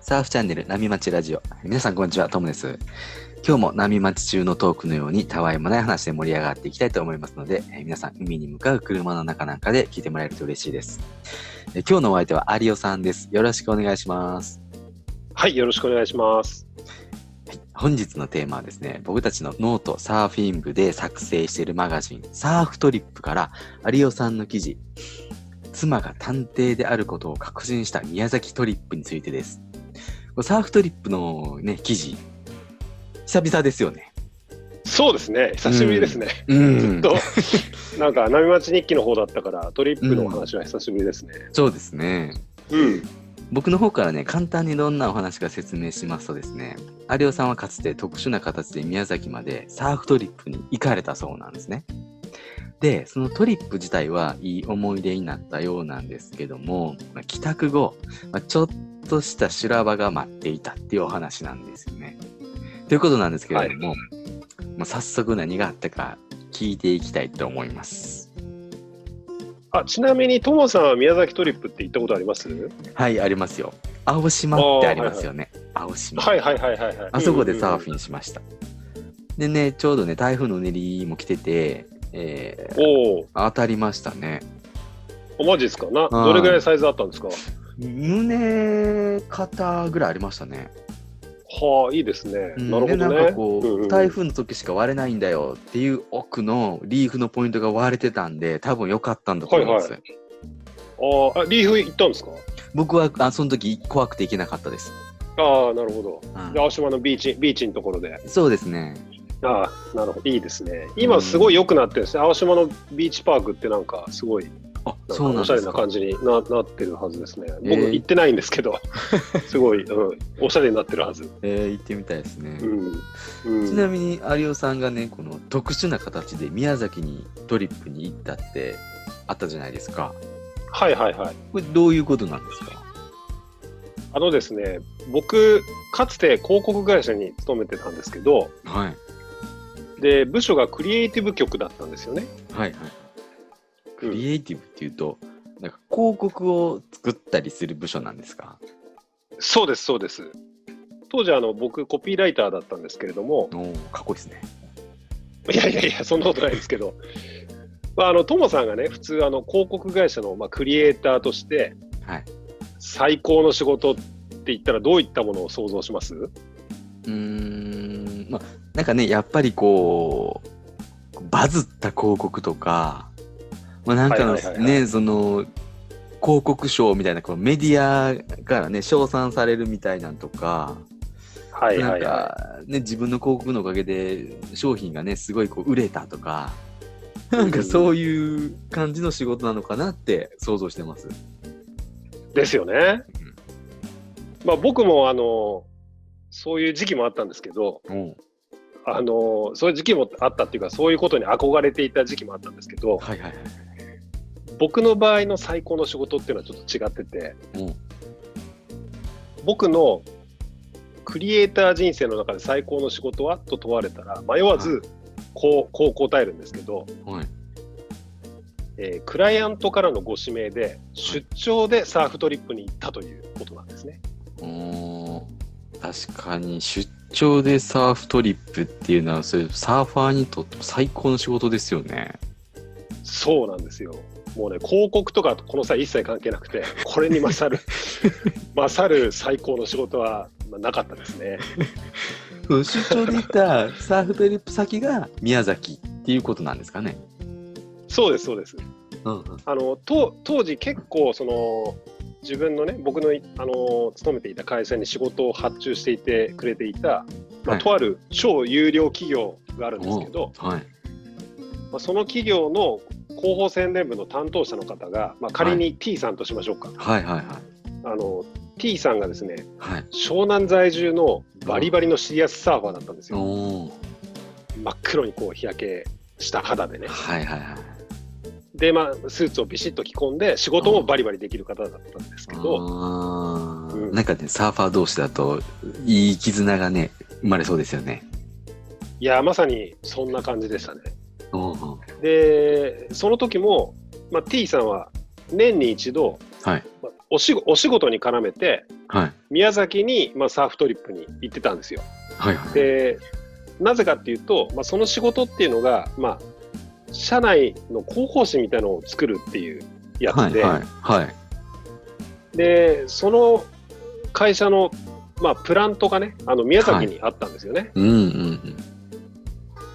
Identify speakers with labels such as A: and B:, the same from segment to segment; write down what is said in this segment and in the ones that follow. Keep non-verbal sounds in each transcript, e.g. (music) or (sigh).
A: サーフチャンネル波待ちラジオ。皆さんこんにちは、トムです。今日も波待ち中のトークのようにたわいもない話で盛り上がっていきたいと思いますので、え皆さん海に向かう車の中なんかで聞いてもらえると嬉しいです。え今日のお相手は有オさんです。よろしくお願いします。
B: はい、よろしくお願いします。
A: 本日のテーマはですね、僕たちのノートサーフィン部で作成しているマガジン、サーフトリップから有オさんの記事、妻が探偵であることを確信した宮崎トリップについてです。サーフトリップのね、記事、久々ですよね。
B: そうですね、久しぶりですね。
A: うん
B: ずっと、なんか、波町日記の方だったから、トリップのお話は久しぶりですね。(laughs)
A: そうですね。
B: うん。
A: 僕の方からね、簡単にどんなお話か説明しますとですね、有オさんはかつて特殊な形で宮崎までサーフトリップに行かれたそうなんですね。で、そのトリップ自体はいい思い出になったようなんですけども、まあ帰宅後、まあちょっとした修羅場が待っていたっていうお話なんですよね。ということなんですけれども、まあ早速何があったか聞いていきたいと思います。
B: あ、ちなみに、ともさんは宮崎トリップって行ったことあります？
A: はい、ありますよ。青島ってありますよね。青島。
B: はいはいはいはいはい。
A: あそこでサーフ
B: ィン。
A: しました。でね、ちょうどね、台風のうねりも来てて、えー
B: おお、
A: 当たりましたね。
B: おマジですか？な、
A: はい
B: どれぐらいサイズあったんですか？
A: 胸、肩ぐらいありましたね。
B: はあ、いいですね。
A: うん
B: なるほどね。
A: で、なんかこう、
B: うんうん
A: 台風の時しか割れないんだよっていう奥のリーフのポイントが割れてたんで、多分良かったんだと思います。
B: はいああ、リーフ行ったんですか？
A: 僕はあその時怖くて行けなかったです。
B: ああ、なるほど。
A: う
B: 青島のビーチ、ビーチのところで。
A: そうですね。
B: ああ、なるほど。いいですね。今すごい良くなってるんですね。青島のビーチパークってなんかすごい
A: あ、
B: なん
A: そう
B: かおしゃれな。感じにななってるはずですね。僕
A: えー
B: 行ってないんですけど、(laughs) すごい、うん、おしゃれになってるはず。
A: えー行ってみたいですね。
B: うん。うん、
A: ちなみに有オさんがねこの特殊な形で宮崎にトリップに行ったってあったじゃないですか
B: はいはいはい。
A: これどういうことなんですか？
B: あのですね、僕、かつて広告会社に勤めてたんですけど、
A: はい
B: で、部署がクリエイティブ局だったんですよね。
A: はいはい
B: うん
A: クリエイティブっていうとなんか広告を作ったりする部署なんですか？
B: そうです、そうです。当時あの、僕、コピーライターだったんですけれども、
A: かっこいいですね。
B: いやいやいや、そんなことないですけど、まあ、あの、ともさんがね、普通、あの、広告会社の、まあ、クリエイターとして、
A: はい。
B: 最高の仕事って言ったら、どういったものを想像します？
A: うーんまあなんかねやっぱりこうバズった広告とかまあなんかの
B: はいはいはいはい
A: ねその広告賞みたいなこうメディアからね称賛されるみたいなんとかなん
B: はいはいは
A: か、ね、自分の広告のおかげで商品がね、すごいこう売れたとか、なんかそういう感じの仕事なのかなって想像してます。
B: い。ですよね。まあ、僕も、あの、そういう時期もあったんですけど、
A: うん。
B: あの、そういう時期もあったっていうか、そういうことに憧れていた時期もあったんですけど、
A: はいはいはい。
B: 僕の場合の最高の仕事っていうのはちょっと違ってて、
A: うん
B: 僕のクリエイター人生の中で最高の仕事はと問われたら、迷わずこうこう答えるんですけど、
A: はい。
B: えークライアントからのご指名で出張でサーフトリップに行ったということなんですね。
A: 確かに出張でサーフトリップっていうのは、それサーファーにとっても最高の仕事ですよね。
B: そうなんですよ。もうね、広告とかとこの際一切関係なくて、これに勝る、(laughs) 勝る最高の仕事はまあなかったですね。
A: 出張で行ったサーフトリップ先が宮崎っていうことなんですかね。
B: そうです、そうです。
A: うんうん。
B: あのと当時結構その自分のね僕のいあの勤めていた会社に仕事を発注していてくれていた、まあ
A: はい
B: とある超有料企業があるんですけど、
A: はい。
B: まあ、その企業の広報宣伝部の担当者の方が、まあ、仮に T さんとしましょうか、
A: はいはいはい。
B: あの T さんがですね
A: はい。
B: 湘南在住のバリバリのシリアスサーファーだったんですよ。真っ黒にこう日焼けした肌でね。
A: はいはいはい。
B: でまあスーツをビシッと着込んで仕事もバリバリできる方だったんですけど、うん。
A: なんかね、サーファー同士だと、いい絆がね、生まれそうですよね。
B: いやまさにそんな感じでしたねでその時もまあ、T さんは年に一度、
A: はい。
B: まあお仕お仕事に絡めて、
A: はい。
B: 宮崎に、まあ、サーフトリップに行ってたんですよ。
A: はい。はい。
B: で、なぜかっていうと、まあ、その仕事っていうのが、まあ、社内の広報誌みたいなのを作るっていうやつ
A: はい。
B: で、
A: はい。はい。
B: で、その会社の、まあ、プラントがね、あの宮崎にあったんですよね。
A: うんうんうん。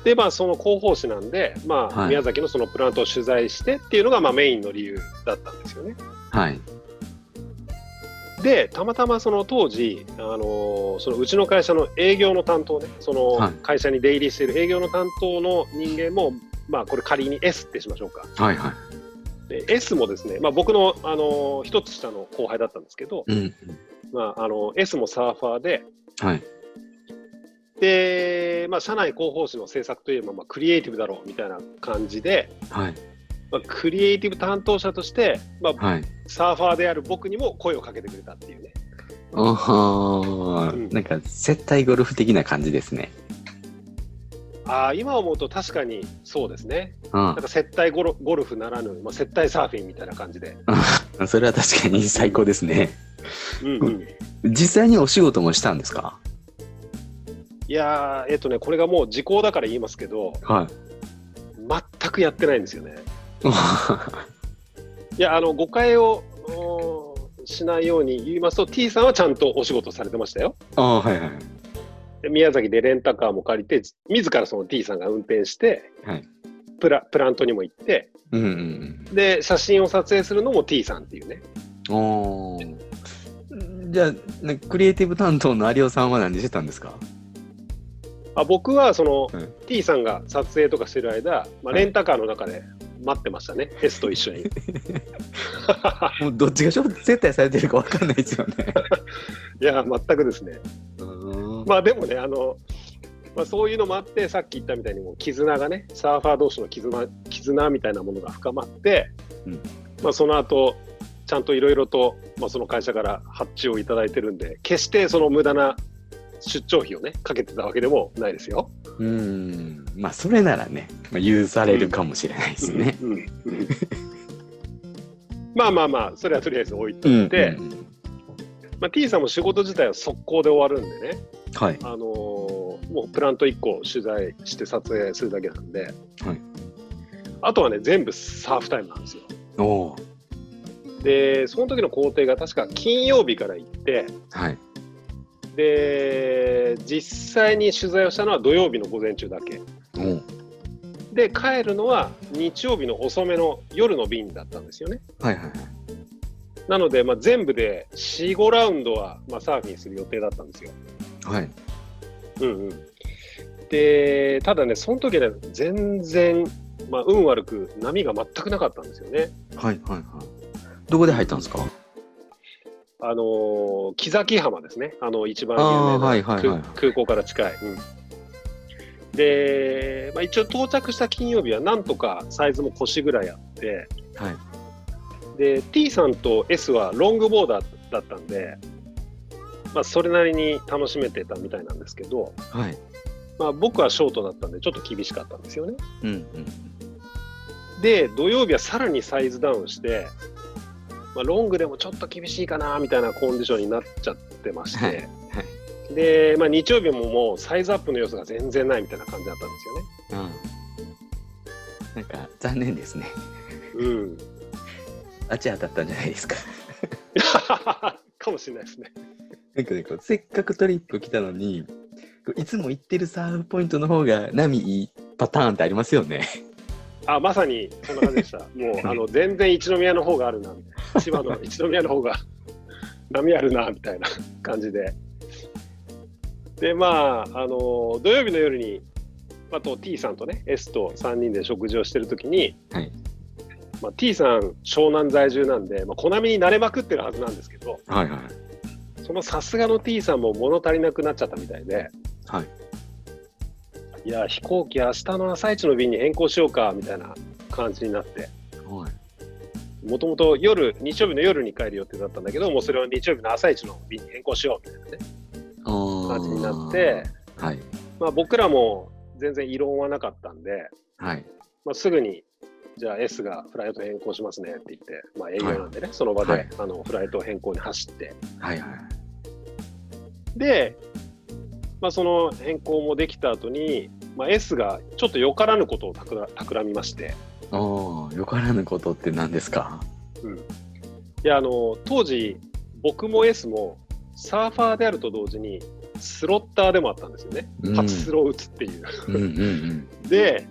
B: で、まあ、その広報誌なんで、まあ、
A: はい
B: 宮崎のそのプラントを取材してっていうのが、まあ、メインの理由だったんですよね。
A: はい。
B: で、たまたまその当時、あのーそのうちの会社の営業の担当ね、そ
A: はい
B: の会社に出入りしている営業の担当の人間も、まあ、これ仮に S ってしましょうか。
A: はい。はい。
B: で S もですね、まあ、僕の、あのー一つ下の後輩だったんですけど、
A: うんうん。
B: まあ、あの S もサーファーで、
A: はい。
B: で、まあ、社内広報誌の制作といえば、まあ、クリエイティブだろうみたいな感じで、
A: はい。
B: まあ、クリエイティブ担当者として、まあ、
A: はい。
B: サーファーである僕にも声をかけてくれたっていうね。
A: おは
B: うん
A: なんか、接待ゴルフ的な感じですね。
B: ああ、今思うと確かにそうですね。
A: うん
B: なん。か接待ゴルゴルフならぬ、まあ、接待サーフィンみたいな感じで。(laughs)
A: それは確かに最高ですね。
B: うんうん、(laughs)
A: 実際にお仕事もしたんですか？
B: いやー、えっとね、これがもう時効だから言いますけど、
A: はい。
B: 全くやってないんですよね。(laughs) いや、あの誤解をしないように言いますと、T さんはちゃんとお仕事されてましたよ。
A: ああ、はいはい。
B: で宮崎でレンタカーも借りて、自らその T さんが運転して、
A: はい。
B: プラプラントにも行って、
A: うんうん
B: で、写真を撮影するのも T さんっていうね。
A: うん。おーじゃあ、クリエイティブ担当の有尾さんは何してたんですか？
B: あ僕はその、
A: うん
B: T さんが撮影とかしてる間、まあ、
A: はい
B: レンタカーの中で待ってましたね、S と一緒に。(laughs)
A: もうどっちが接待されてるか分かんないですよね。(laughs)
B: いや、全くですね。
A: うん
B: まあでもね、あのまあ、そういうのもあって、さっき言ったみたいにもう絆がね、サーファー同士の絆絆みたいなものが深まって、
A: うん
B: まあ、その後ちゃんといろいろと、まあ、その会社から発注をいただいてるんで、決してその無駄な出張費をね、かけてたわけでもないですよ。
A: うん。まあ、それならね、まあ、許されるかもしれないですね。
B: うんうんまあまあまあ、それはとりあえず置いと
A: うん
B: いて、
A: うん
B: まあ、T さんも仕事自体は速攻で終わるんでね、
A: はい。
B: あのーもうプラント1個取材して撮影するだけなんで、
A: はい
B: あとはね、全部サーフタイムなんですよ。
A: おー
B: で、その時の工程が確か金曜日から行って、
A: はい。
B: で、実際に取材をしたのは土曜日の午前中だけ。
A: おー
B: で、帰るのは日曜日の遅めの夜の便だったんですよね。
A: はいはいはい。
B: なので、まあ、全部で4、5ラウンドは、まあ、サーフィンする予定だったんですよ。
A: はい。
B: うんうん。で、ただね、その時ね、全然、まあ、運悪く波が全くなかったんですよね。
A: はいはいはい。どこで入ったんですか？
B: あのー木崎浜ですね。あの、一番
A: あ
B: 有名な、空港から近い。うんで、まあ、一応到着した金曜日はなんとかサイズも腰ぐらいあって、
A: はい。
B: で、T さんと S はロングボーダーだったんで、まあ、それなりに楽しめてたみたいなんですけど、
A: はい。
B: まあ、僕はショートだったんで、ちょっと厳しかったんですよね。
A: うんうん。
B: で、土曜日はさらにサイズダウンして、まあ、ロングでもちょっと厳しいかなみたいなコンディションになっちゃってまして、
A: はいはい
B: で、まあ、日曜日ももうサイズアップの要素が全然ないみたいな感じだったんですよね。
A: うん。なんか、残念ですね。
B: うん。
A: あっち当たったんじゃないですか。(laughs)
B: かもしれないですね。
A: なんかね、こうせっかくトリップ来たのに、いつも行ってるサーフポイントの方が波いいパターンってありますよね。
B: あ、まさにそんな感じでした。もう、あの、全然一宮の方があるな、みたいな。千葉の一宮の方が波あるな、みたいな感じで。で、まあ、あの、土曜日の夜に、あと T さんとね、S と3人で食事をしてるときに、
A: はい
B: まあ、T さん、湘南在住なんで、まあ、コナミに慣れまくってるはずなんですけど、
A: はいはい。
B: そのさすがの T さんも物足りなくなっちゃったみたいで、
A: はい。
B: いや、飛行機明日の朝一の便に変更しようか、みたいな感じになって、
A: はい。
B: もともと夜、日曜日の夜に帰る予定だったんだけど、もうそれを日曜日の朝一の便に変更しようみたいなね、感じになって、
A: はい。
B: まあ、僕らも全然異論はなかったんで、
A: はい。
B: まあ、すぐにじゃあ S がフライト変更しますねって言って、まあ営業なんでね、その場で、
A: はい
B: あのフライト変更に走って、
A: はいはい。
B: で、まあその変更もできた後に、まあ S がちょっとよからぬことをたくら企みまして、
A: よからぬことって何ですか？
B: うん。いや、あの、当時、僕も S もサーファーであると同時に、スロッターでもあったんですよね。
A: うん
B: 初スロー打つっていう。
A: うんうんうん。(laughs)
B: で、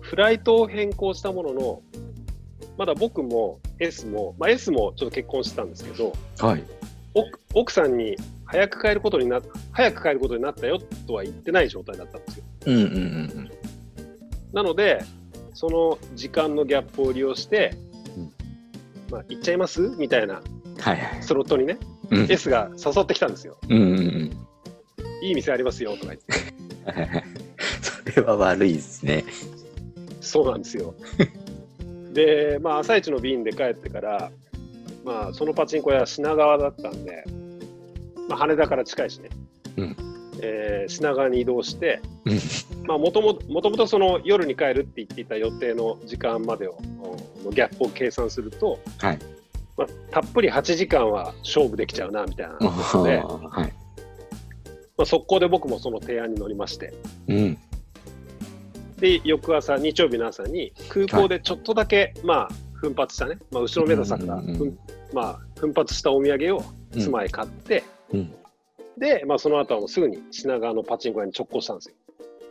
B: フライトを変更したものの、まだ僕も S も、まあ、S もちょっと結婚してたんですけど、
A: はい。
B: 奥奥さんに早く帰ることにな早く帰ることになったよとは言ってない状態だったんですよ。
A: うんうんうん
B: なので、その時間のギャップを利用して、
A: うん
B: まあ、行っちゃいます？みたいな。スロットにね、
A: うん
B: S が誘ってきたんですよ。
A: うんうんうん。
B: いい店ありますよとか言って。
A: はいはいそれは悪いですね。
B: そうなんですよ。(laughs) で、まあ、朝一の便で帰ってから、まあ、そのパチンコ屋は品川だったんで、まあ、羽田から近いしね、
A: うん
B: えー品川に移動して、
A: うん。
B: まあ、もともと、その夜に帰るって言っていた予定の時間までを、のギャップを計算すると、
A: はい。
B: まあ、たっぷり8時間は勝負できちゃうな、みたいな。ことで、ま
A: はい。
B: あ、速攻で僕もその提案に乗りまして、
A: うん。
B: で、翌朝、日曜日の朝に、空港でちょっとだけ、まあ、奮発したね、まあ、後ろめたさんが、
A: うんうんうん
B: まあ、奮発したお土産を妻へ買って、
A: うん。
B: で、まあ、その後はもうすぐに品川のパチンコ屋に直行したんですよ。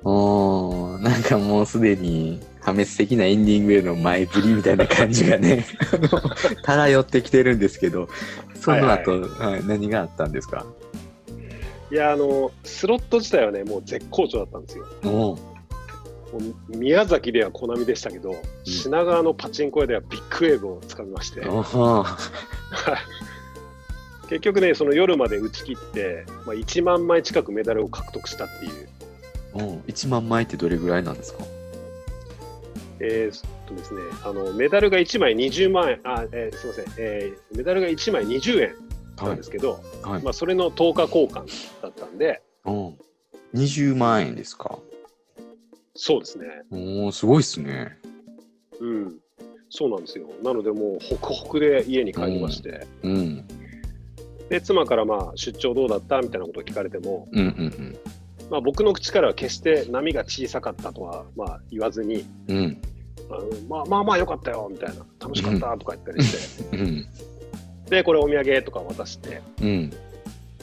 A: おー、なんかもうすでに破滅的なエンディングへの前振りみたいな感じがね、(laughs) 漂ってきてるんですけど、その後、はい何があったんですか？
B: いや、あの、スロット自体はね、もう絶好調だったんですよ。宮崎では小波でしたけど、品川のパチンコ屋ではビッグウェーブをつかみまして、(laughs) 結局ね、その夜まで打ち切って、まあ、1万枚近くメダルを獲得したっていう、
A: おー1万枚ってどれぐらいなんですか？
B: えーっとですね、あのメダルが1枚20万円、あえーすみません、えーメダルが1枚20円なんですけど、
A: はい。
B: まあ、それの10日交換だったんで、
A: おー20万円ですか？
B: そうですね、
A: おーすごいっすね。
B: うん、そうなんですよ。なので、もうホクホクで家に帰りまして、
A: うん。
B: で妻からまあ出張どうだったみたいなことを聞かれても、
A: うんうん
B: まあ、僕の口からは決して波が小さかったとはまあ言わずに、
A: うん。うん。
B: あのまあまあまあよかったよみたいな、楽しかったとか言ったりして、
A: うん。
B: で、これお土産とか渡して、
A: うん。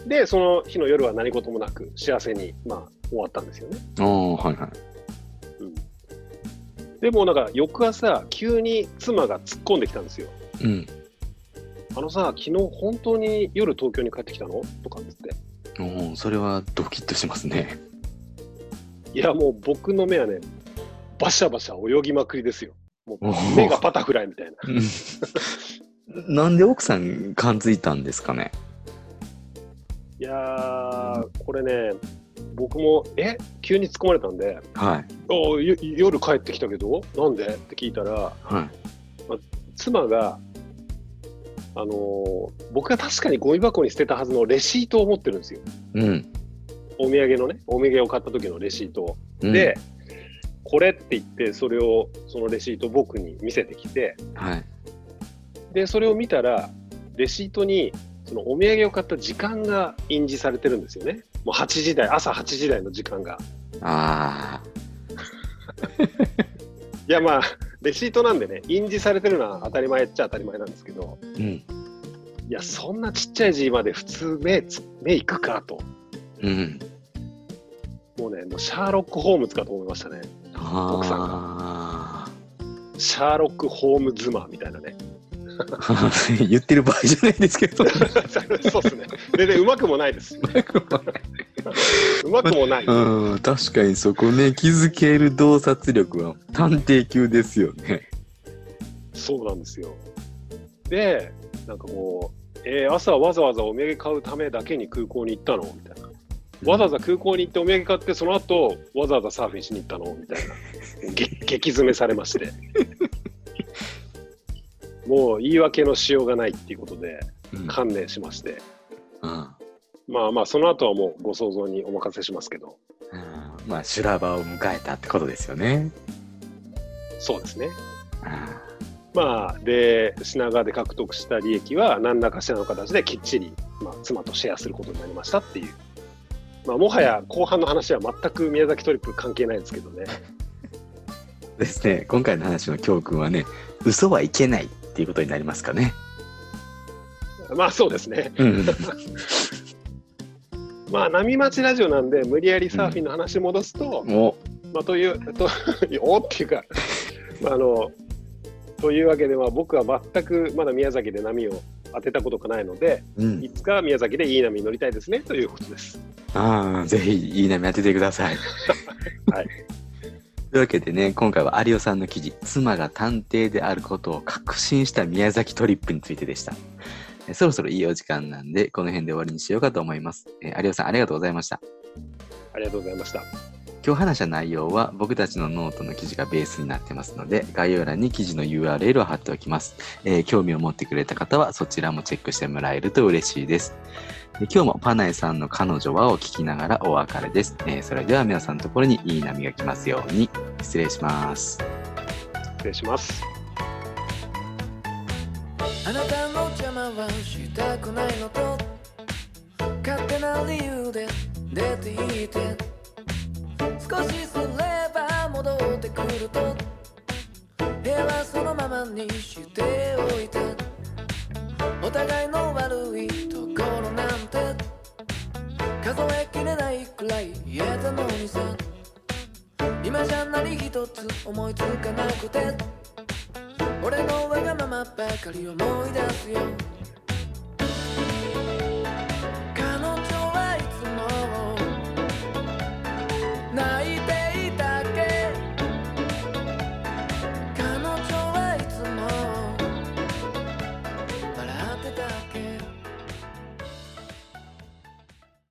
B: で、その日の夜は何事もなく幸せにまあ終わったんですよね。
A: はいはい。
B: うん、でもなんか翌朝、急に妻が突っ込んできたんですよ。
A: うん。
B: あのさ、昨日本当に夜東京に帰ってきたの？とかっつって。
A: おーそれはドキッとしますね。
B: いや、もう僕の目はね、バシャバシャ泳ぎまくりですよ。もう目がバタフライみたいな。
A: うん (laughs) なんで奥さん感づいたんですかね？
B: いやー、これね、僕も、え？急に突っ込まれたんで、
A: はい。
B: およ夜帰ってきたけど、なんで？って聞いたら、
A: はい。
B: 妻が、あのー僕が確かにゴミ箱に捨てたはずのレシートを持ってるんですよ。
A: うん。
B: お土産のね、お土産を買った時のレシートを。
A: うん、
B: で、これって言って、それを、そのレシートを僕に見せてきて、
A: はい。
B: で、それを見たら、レシートに、そのお土産を買った時間が印字されてるんですよね。もう8時台、朝8時台の時間が。
A: あ (laughs)
B: いや、まあ、レシートなんでね、印字されてるのは当たり前っちゃ当たり前なんですけど、
A: あ。うん。
B: いや、そんなちっちゃい字まで普通目つ、目いくかと。
A: うん。
B: もうね、もうシャーロック・ホームズかと思いましたね。奥さん
A: あ
B: シャーロック・ホームズマみたいなね。
A: あ。(laughs) 言ってる場合じゃないですけど。(laughs)
B: そうですね。全然うまくもないです。うまくもない。(laughs)
A: うん、確かにそこね、気づける洞察力は探偵級ですよね。
B: そうなんですよ。で、なんかもう、えー朝わざわざお土産買うためだけに空港に行ったの？みたいな。わざわざ空港に行ってお土産買って、その後わざわざサーフィンしに行ったの？みたいな。(laughs) げ激詰めされまして。もう言い訳のしようがないっていうことで、
A: うん、
B: 観念しまして。
A: うん
B: まあまあ、その後はもうご想像にお任せしますけど。
A: うんまあ修羅場を迎えたってことですよね。
B: そうですね。まあ、で、品川で獲得した利益は何らかしらの形できっちり、まあ、妻とシェアすることになりましたっていう。まあ、もはや後半の話は全く宮崎トリップ関係ないですけどね。(laughs)
A: ですね、今回の話の教訓はね、嘘はいけないっていうことになりますかね。
B: まあそうですね。
A: うん、
B: まあ波町ラジオなんで無理やりサーフィンの話戻すと、
A: お
B: まあという、と (laughs) おっていうか、まああの、というわけでは僕は全くまだ宮崎で波を当てたことがないので、
A: うん
B: い、つか宮崎でいい波に乗りたいですねということです。
A: ああ、ぜひいい波当ててください。(laughs)
B: はい。
A: というわけでね、今回は有オさんの記事、妻が探偵であることを確信した宮崎トリップについてでした。えそろそろいいお時間なんで、この辺で終わりにしようかと思います。え有オさん、ありがとうございました。
B: ありがとうございました。
A: 今日話した内容は僕たちのノートの記事がベースになってますので、概要欄に記事の URL を貼っておきます。えー興味を持ってくれた方はそちらもチェックしてもらえると嬉しいです。で今日もパナエさんの彼女はを聞きながらお別れです。えーそれでは皆さんのところにいい波が来ますように。失礼します。
B: 失礼します。
C: て。少しすれば戻ってくると。部屋はそのままにしておいたお互いの悪いところなんて。数えきれないくらい言えたのにさ。今じゃ何一つ思いつかなくて。俺のわがままばかり思い出すよ。